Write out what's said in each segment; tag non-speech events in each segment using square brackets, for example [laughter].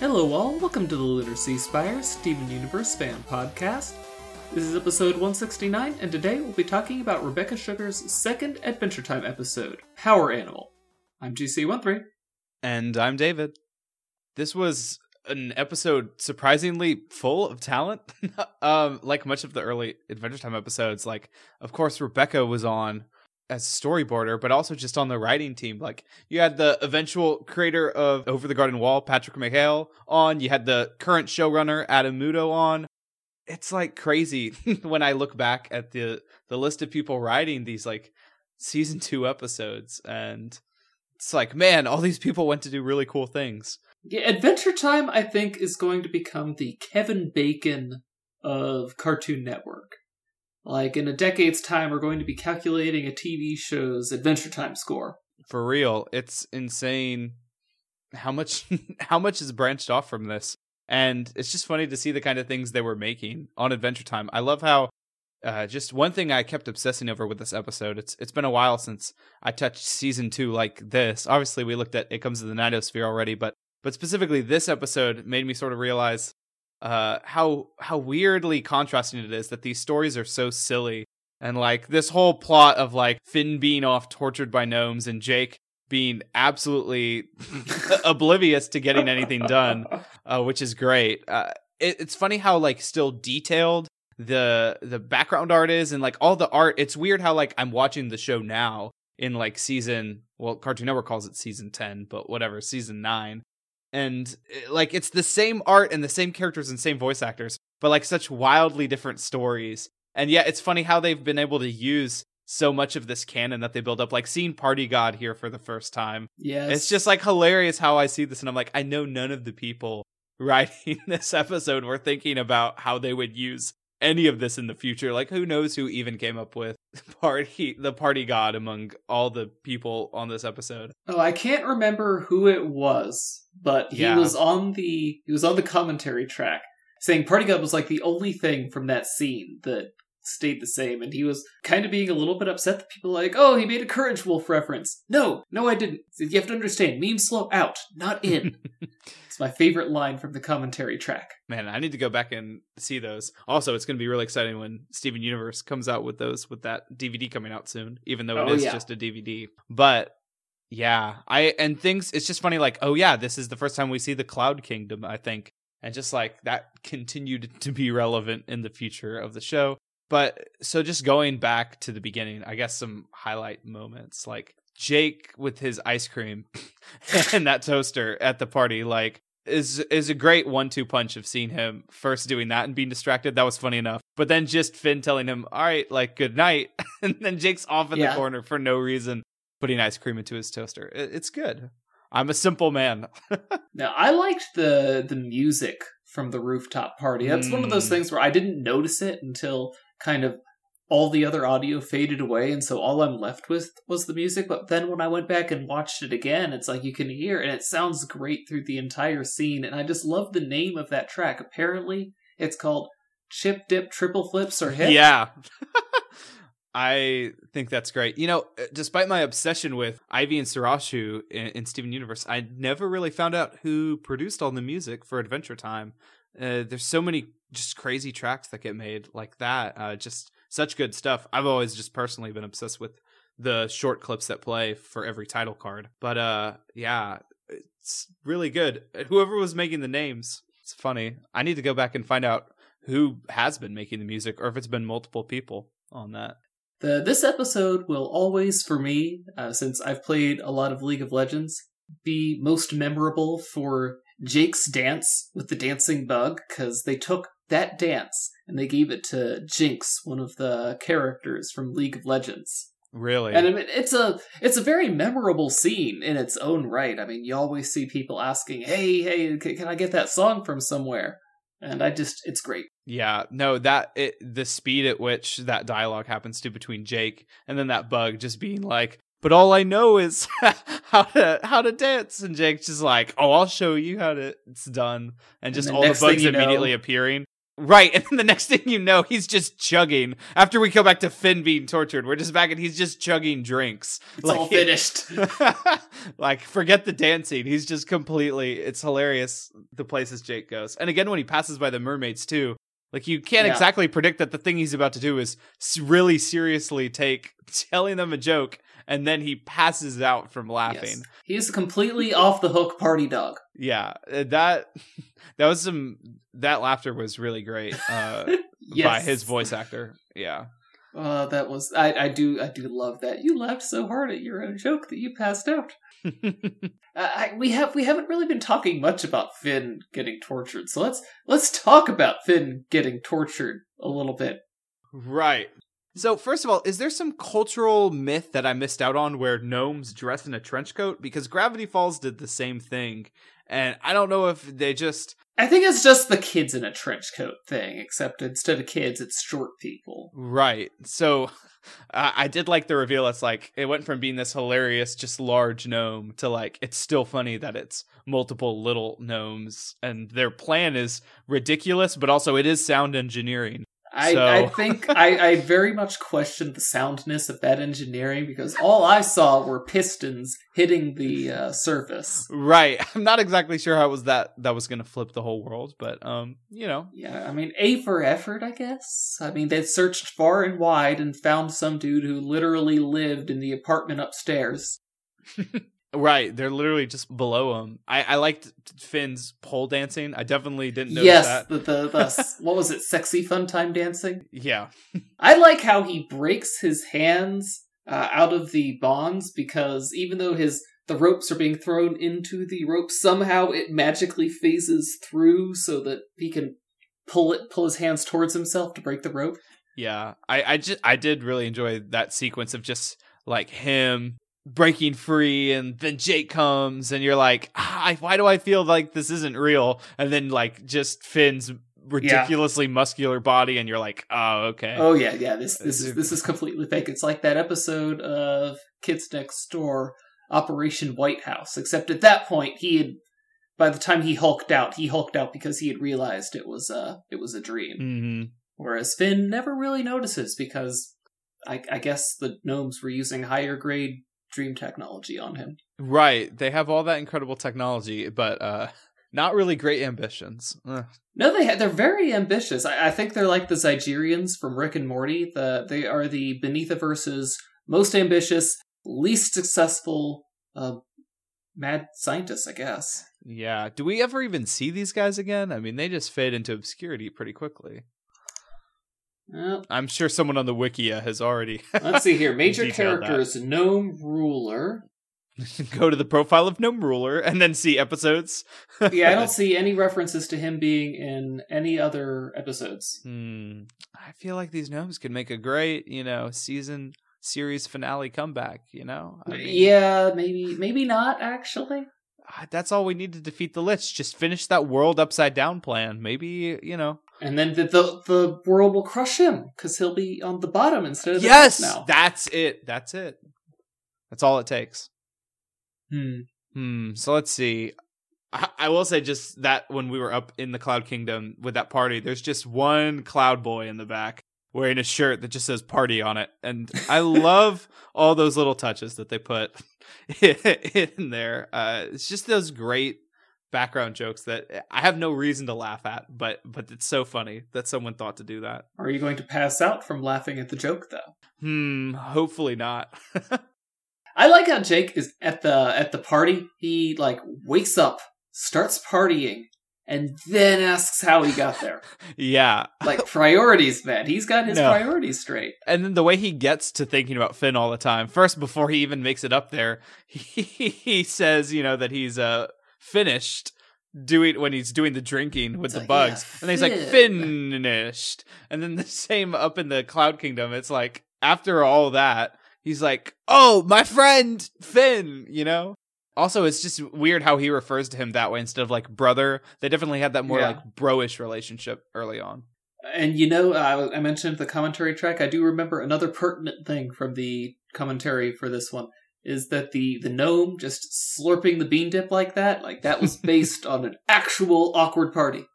Hello, all. Welcome to the Sea Spire Steven Universe fan podcast. This is episode 169, and today we'll be talking about Rebecca Sugar's second Adventure Time episode, Power Animal. I'm GC13. And I'm David. This was an episode surprisingly full of talent. [laughs] um, like much of the early Adventure Time episodes, like of course Rebecca was on as storyboarder, but also just on the writing team. Like you had the eventual creator of Over the Garden Wall, Patrick McHale, on. You had the current showrunner Adam Muto on. It's like crazy [laughs] when I look back at the the list of people writing these like season two episodes, and it's like, man, all these people went to do really cool things. Yeah, Adventure Time, I think, is going to become the Kevin Bacon of Cartoon Network. Like in a decade's time, we're going to be calculating a TV show's Adventure Time score. For real, it's insane how much [laughs] how much is branched off from this, and it's just funny to see the kind of things they were making on Adventure Time. I love how uh, just one thing I kept obsessing over with this episode. It's it's been a while since I touched season two like this. Obviously, we looked at It Comes to the Nightosphere already, but but specifically this episode made me sort of realize uh how how weirdly contrasting it is that these stories are so silly and like this whole plot of like Finn being off tortured by gnomes and Jake being absolutely [laughs] oblivious to getting anything done, uh, which is great. Uh, it, it's funny how like still detailed the the background art is and like all the art. It's weird how like I'm watching the show now in like season well Cartoon Network calls it season ten, but whatever season nine, and eh, like it's the same art and the same characters and same voice actors but like such wildly different stories. And yet it's funny how they've been able to use so much of this canon that they build up like seeing party god here for the first time. Yeah, it's just like hilarious how i see this and i'm like i know none of the people [laughs] writing this episode were thinking about how they would use any of this in the future like who knows who even came up with [laughs] party the party god among all the people on this episode Oh, I can't remember who it was, but he Yeah. was on the he was on the commentary track saying Party God was like the only thing from that scene that stayed the same, and he was kind of being a little bit upset that people were like, oh, he made a Courage Wolf reference. No, no, I didn't. You have to understand, memes slow out, not in. [laughs] it's my favorite line from the commentary track. Man, I need to go back and see those. Also, it's going to be really exciting when Steven Universe comes out with those with that DVD coming out soon, even though it Oh, is yeah. just a DVD. But yeah, I and things it's just funny like, oh yeah, this is the first time we see the Cloud Kingdom, I think. And just like that continued to be relevant in the future of the show. But so just going back to the beginning, I guess some highlight moments like Jake with his ice cream [laughs] and that toaster at the party like is is a great one-two punch of seeing him first doing that and being distracted. That was funny enough. But then just Finn telling him, "All right, like good night," [laughs] and then Jake's off in Yeah. the corner for no reason, putting ice cream into his toaster. It- it's good. I'm a simple man. [laughs] Now, I liked the the music from the rooftop party. That's one of those Mm. things where I didn't notice it until kind of all the other audio faded away, and so all I'm left with was the music. But then when I went back and watched it again, it's like you can hear, and it sounds great through the entire scene. And I just love the name of that track. Apparently, it's called Chip Dip Triple Flips or Hip. Yeah. [laughs] I think that's great. You know, uh, despite my obsession with Aivi and Surasshu in, in Steven Universe, I never really found out who produced all the music for Adventure Time. Uh, there's so many just crazy tracks that get made like that. Uh, just such good stuff. I've always just personally been obsessed with the short clips that play for every title card. But uh, yeah, it's really good. Whoever was making the names, it's funny. I need to go back and find out who has been making the music or if it's been multiple people on that. The, this episode will always, for me, uh, since I've played a lot of League of Legends, be most memorable for Jake's dance with the dancing bug, because they took that dance and they gave it to Jinx, one of the characters from League of Legends. Really? And I mean, it's a it's a very memorable scene in its own right. I mean, you always see people asking, "Hey, hey, can I get that song from somewhere?" And I just, it's great. yeah, no, that it the speed at which that dialogue happens to between Jake and then that bug just being like, but all I know is [laughs] how to how to dance and Jake's just like, "Oh, I'll show you how to it's done." And just then all the bugs you know- immediately appearing. Right, [laughs] and then the next thing you know, he's just chugging. After we go back to Finn being tortured, we're just back and he's just chugging drinks. It's all [laughs] finished. [laughs] like, forget the dancing. He's just completely. It's hilarious the places Jake goes. And again, when he passes by the mermaids too, like you can't Yeah. exactly predict that the thing he's about to do is really seriously take telling them a joke, and then he passes out from laughing. Yes. He's a completely off the hook party dog. Yeah, uh, that [laughs] that was some that laughter was really great uh, [laughs] Yes. by his voice actor. Yeah. Uh, that was I, I do I do love that. You laughed so hard at your own joke that you passed out. [laughs] Uh, I, we have we haven't really been talking much about Finn getting tortured, so let's let's talk about Finn getting tortured a little bit. right. So first of all, is there some cultural myth that I missed out on where gnomes dress in a trench coat? Because Gravity Falls did the same thing, and I don't know if they just I think it's just the kids in a trench coat thing, except instead of kids, it's short people. Right. So I I did like the reveal. It's like it went from being this hilarious, just large gnome to like it's still funny that it's multiple little gnomes, and their plan is ridiculous, but also it is sound engineering. I, So- I think I, I very much questioned the soundness of that engineering because all I saw were pistons hitting the uh, surface. Right. [laughs] I'm not exactly sure how it was that that was going to flip the whole world, but um, you know, Yeah, I mean, A for effort, I guess. I mean, they searched far and wide and found some dude who literally lived in the apartment upstairs. [laughs] right. They're literally just below him. I I liked Finn's pole dancing. I definitely didn't notice yes, that. the, the, the [laughs] what was it, sexy fun time dancing? Yeah. [laughs] I like how he breaks his hands uh, out of the bonds because even though his the ropes are being thrown into the rope, somehow it magically phases through so that he can pull it pull his hands towards himself to break the rope. Yeah, I I just I did really enjoy that sequence of just like him breaking free, and then Jake comes, and you're like, ah, why do I feel like this isn't real? And then like just Finn's ridiculously muscular body, and you're like, oh okay, Oh yeah, yeah. This this is this is completely fake. It's like that episode of Kids Next Door, Operation White House. Except at that point, he had by the time he hulked out, he hulked out because he had realized it was uh it was a dream. hmm Whereas Finn never really notices because I, I guess the gnomes were using higher grade dream technology on him. right. They have all that incredible technology, but uh, not really great ambitions. Ugh. No, they ha- they're very ambitious. I, I think they're like the Zigerions from Rick and Morty. The they are the Beneathiverse's most ambitious, least successful uh, mad scientists, I guess. Yeah. Do we ever even see these guys again? I mean, they just fade into obscurity pretty quickly. Well, I'm sure someone on the Wikia has already [laughs] let's see here. Major that. characters: gnome ruler. [laughs] go to the profile of Gnome Ruler and then see episodes. [laughs] Yeah, I don't see any references to him being in any other episodes. Hmm. I feel like these gnomes could make a great, you know, season series finale comeback. You know, I mean, yeah, maybe, maybe not actually. that's all we need to defeat the Lich. Just finish that world upside down plan. Maybe you know. And then the the, the world will crush him because he'll be on the bottom instead of the Yes, now. that's it. That's it. That's all it takes. Hmm. Hmm. So let's see. I, I will say just that when we were up in the Cloud Kingdom with that party, there's just one Cloud Boy in the back wearing a shirt that just says "party" on it, and I [laughs] love all those little touches that they put [laughs] in there. Uh, it's just those great background jokes that I have no reason to laugh at, but but it's so funny that someone thought to do that. Are you going to pass out from laughing at the joke though? Hmm. Hopefully not. [laughs] I like how Jake is at the at the party. He like wakes up, starts partying, and then asks how he got there. [laughs] yeah. like priorities, man. He's got his No. priorities straight. and then the way he gets to thinking about Finn all the time. First, before he even makes it up there, [laughs] he, he says, you know, that he's uh finished doing when he's doing the drinking with It's the like, bugs, yeah, and he's like finished. And then the [laughs] same up in the Cloud Kingdom. It's like after all that, he's like, oh, my friend Finn. You know. Also, it's just weird how he refers to him that way instead of like brother. They definitely had that more Yeah. like broish relationship early on. And you know, I, I mentioned the commentary track. I do remember another pertinent thing from the commentary for this one is that the the gnome just slurping the bean dip like that, like that was [laughs] based on an actual awkward party.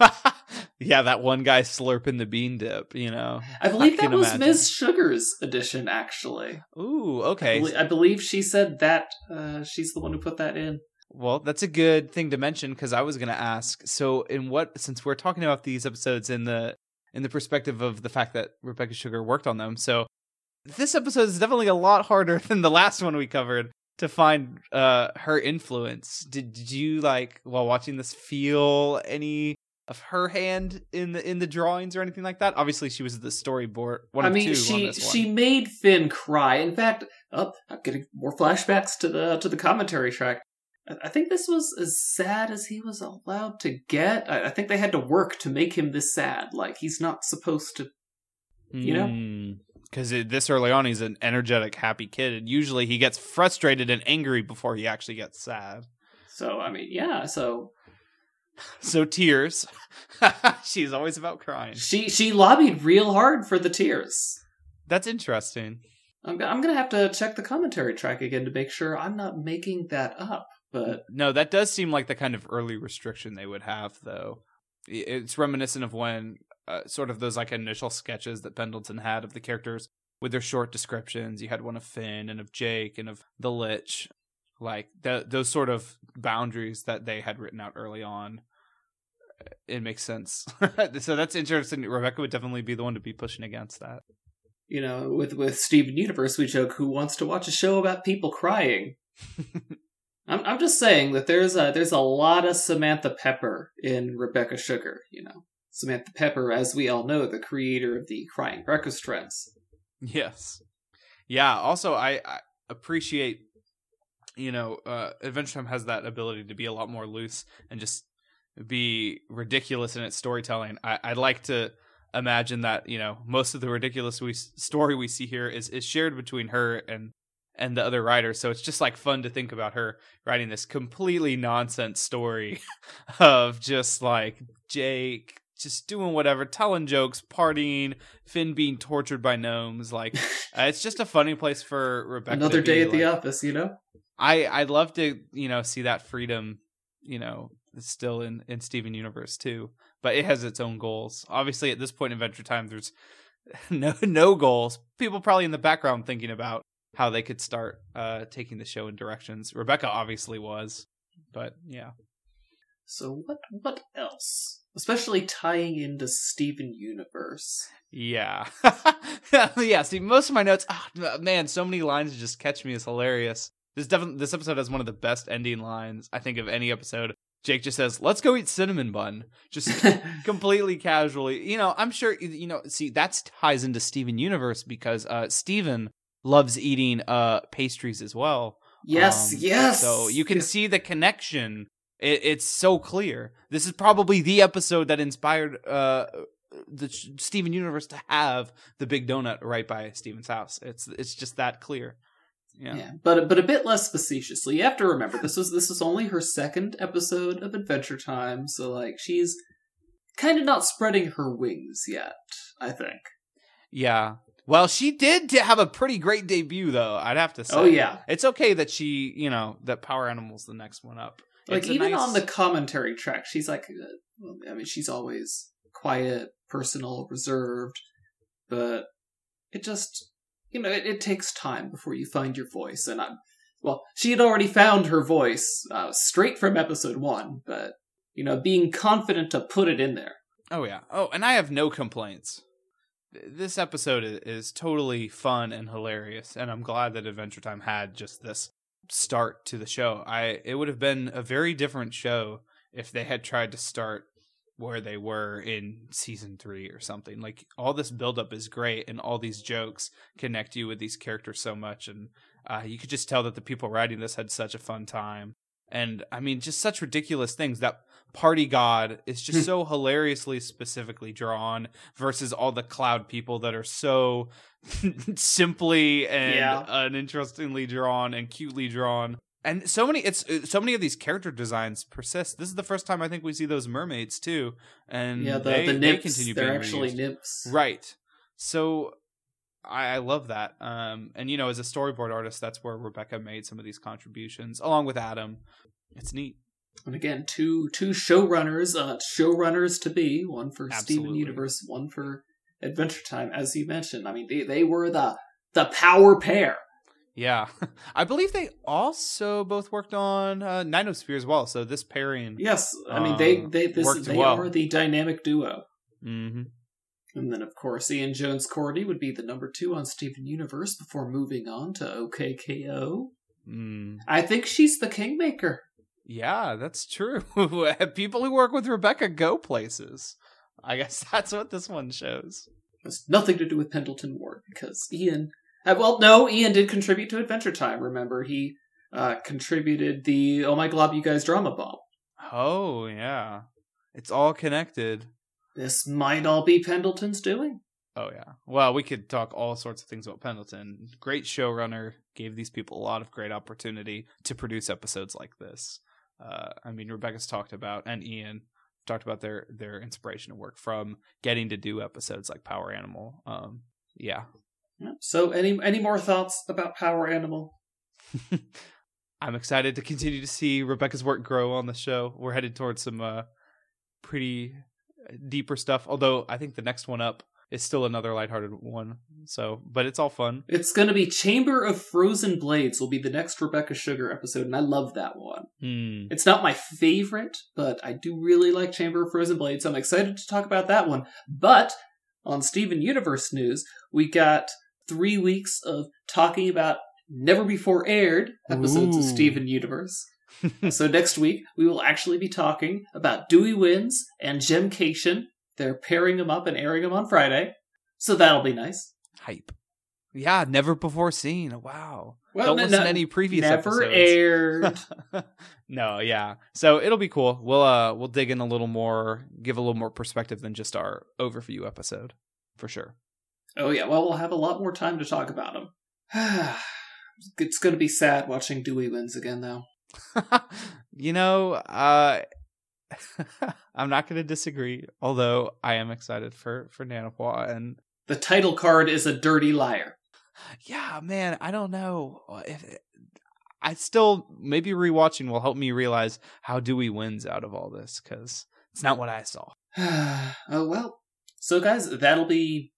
[laughs] yeah, that one guy slurping the bean dip. You know, I believe I that was imagine. Miss Sugar's edition, actually. ooh, I, okay. I believe she said that uh, she's the one who put that in. Well, that's a good thing to mention because I was going to ask. So, in what since we're talking about these episodes in the in the perspective of the fact that Rebecca Sugar worked on them, so this episode is definitely a lot harder [laughs] than the last one we covered to find uh her influence. Did, did you like while watching this feel any of her hand in the in the drawings or anything like that? Obviously, she was the storyboard one I mean, two on she this one. she made Finn cry. In fact, oh, I'm getting more flashbacks to the to the commentary track. I- think this was as sad as he was allowed to get. I, I think they had to work to make him this sad. Like he's not supposed to. you know? Because this early on he's an energetic happy kid and usually he gets frustrated and angry before he actually gets sad So I mean, yeah. So [laughs] so tears [laughs] she's always about crying she she lobbied real hard for the tears. that's interesting I'm I'm gonna have to check the commentary track again to make sure I'm not making that up. But no that does seem like the kind of early restriction they would have though it's reminiscent of when uh, sort of those like initial sketches that pendleton had of the characters with their short descriptions. You had one of finn and of jake and of the lich. Like th- those sort of boundaries that they had written out early on. It makes sense. [laughs] So that's interesting. Rebecca would definitely be the one to be pushing against that. You know, with with Steven Universe, we joke who wants to watch a show about people crying. [laughs] I'm I'm just saying that there's a there's a lot of Samantha Pepper in Rebecca Sugar. You know, Samantha Pepper, as we all know, the creator of the Crying Breakfast Friends. Yes. Yeah. Also, I, I appreciate, you know, uh, Adventure Time has that ability to be a lot more loose and just be ridiculous in its storytelling. I, I'd like to imagine that, you know, most of the ridiculous we, story we see here is, is shared between her and and the other writers. So it's just like fun to think about her writing this completely nonsense story [laughs] of just like Jake just doing whatever, telling jokes, partying, Finn being tortured by gnomes. Like [laughs] uh, it's just a funny place for Rebecca. Another day at the office, you know. I I'd love to you know see that freedom, you know, still in in Steven Universe too. But it has its own goals. Obviously, at this point in Adventure Time, there's [laughs] no no goals. People probably in the background thinking about how they could start uh taking the show in directions. Rebecca obviously was, but yeah. So what what else? Especially tying into Steven Universe. Yeah. [laughs] yeah, see most of my notes ah, man, so many lines just catch me as hilarious. This definitely this episode has one of the best ending lines I think of any episode. Jake just says, "Let's go eat cinnamon bun." Just [laughs] completely casually. You know, I'm sure you know, see that ties into Steven Universe because uh Steven loves eating uh pastries as well. yes, Um, yes. So you can see the connection. It, it's so clear. This is probably the episode that inspired uh, the Steven universe to have the big donut right by Steven's house. It's it's just that clear. Yeah. Yeah, but but a bit less facetiously. You have to remember this was this was only her second episode of Adventure Time, so like she's kind of not spreading her wings yet. I think. Yeah. Well, she did have a pretty great debut, though. I'd have to say. Oh yeah, It's okay that she, you know, that Power Animal's the next one up. Like even nice- on the commentary track, she's like, uh, I mean, she's always quiet, personal, reserved, but it just you know it, it takes time before you find your voice, and I'm well, she had already found her voice uh, straight from episode one, but you know, being confident to put it in there. Oh yeah. Oh, and I have no complaints. This episode is totally fun and hilarious, and I'm glad that Adventure Time had just this start to the show. I it would have been a very different show if they had tried to start where they were in season 3 or something. Like all this buildup is great and all these jokes connect you with these characters so much and uh, you could just tell that the people writing this had such a fun time. And I mean just such ridiculous things that party god is just so hilariously specifically drawn versus all the cloud people that are so [laughs] simply and Yeah. uninterestingly drawn and cutely drawn and so many it's uh, so many of these character designs persist this is the first time i think we see those mermaids too and yeah, the, they, the they nymphs, continue they're being actually reused. nymphs. right so I, I love that um and you know as a storyboard artist that's where rebecca made some of these contributions along with adam it's neat And again, two two showrunners, uh, showrunners to be, one for Steven Universe, one for Adventure Time, as you mentioned. I mean, they, they were the the power pair. Yeah, [laughs] I believe they also both worked on uh, Nightosphere as well. So this pairing, Yes, I mean they Uh, they this they well. are the dynamic duo. hmm And then, of course, Ian Jones-Quartey would be the number two on Steven Universe before moving on to OKKO. mm. I think she's the kingmaker. yeah, that's true. [laughs] People who work with Rebecca go places. I guess [laughs] that's what this one shows. has nothing to do with Pendleton Ward because Ian. Uh, well, no, Ian did contribute to Adventure Time. Remember, he uh, contributed the "Oh My Glob, You Guys" drama bomb. Oh yeah, it's all connected. This might all be Pendleton's doing. Oh yeah. Well, we could talk all sorts of things about Pendleton. Great showrunner, gave these people a lot of great opportunity to produce episodes like this. Uh, I mean, Rebecca's talked about and Ian talked about their their inspiration and work from getting to do episodes like Power Animal. Um, yeah. Yeah. So, any any more thoughts about Power Animal? [laughs] I'm excited to continue to see Rebecca's work grow on the show. We're headed towards some uh, pretty deeper stuff. Although I think the next one up is still another lighthearted one. So, but it's all fun. It's going to be Chamber of Frozen Blades. Will be the next Rebecca Sugar episode, and I love that one. Hmm. It's not my favorite, but I do really like Chamber of Frozen Blades, so I'm excited to talk about that one. But on Steven Universe news, we got three weeks of talking about never before aired episodes of Ooh. Steven Universe. [laughs] so next week, we will actually be talking about Dewey Wins and Gemcation. They're pairing them up and airing them on Friday. So that'll be nice. Hype. Yeah, never before seen. Wow. Well, Don't no- listen no- to any previous Never episodes. aired. [laughs] no, yeah. So it'll be cool. We'll uh we'll dig in a little more, give a little more perspective than just our overview episode, for sure. Oh yeah, well we'll have a lot more time to talk about them. [sighs] it's going to be sad watching Dewey wins again, though. [laughs] you know, uh [laughs] I'm not going to disagree. Although I am excited for for Nanopaw and The title card is a dirty liar. yeah, man, I don't know if I still maybe rewatching will help me realize how Dewey wins out of all this because it's not what I saw. [sighs] oh well. So guys, that'll be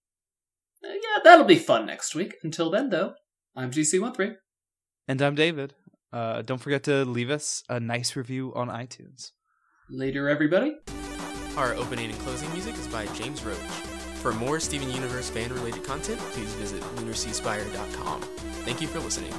uh, yeah, that'll be fun next week. Until then, though, I'm GC13. And I'm David. Uh, don't forget to leave us a nice review on iTunes. Later, everybody. Our opening and closing music is by James Roach. For more Steven Universe fan related content, please visit lunarseaspire.com. Thank you for listening.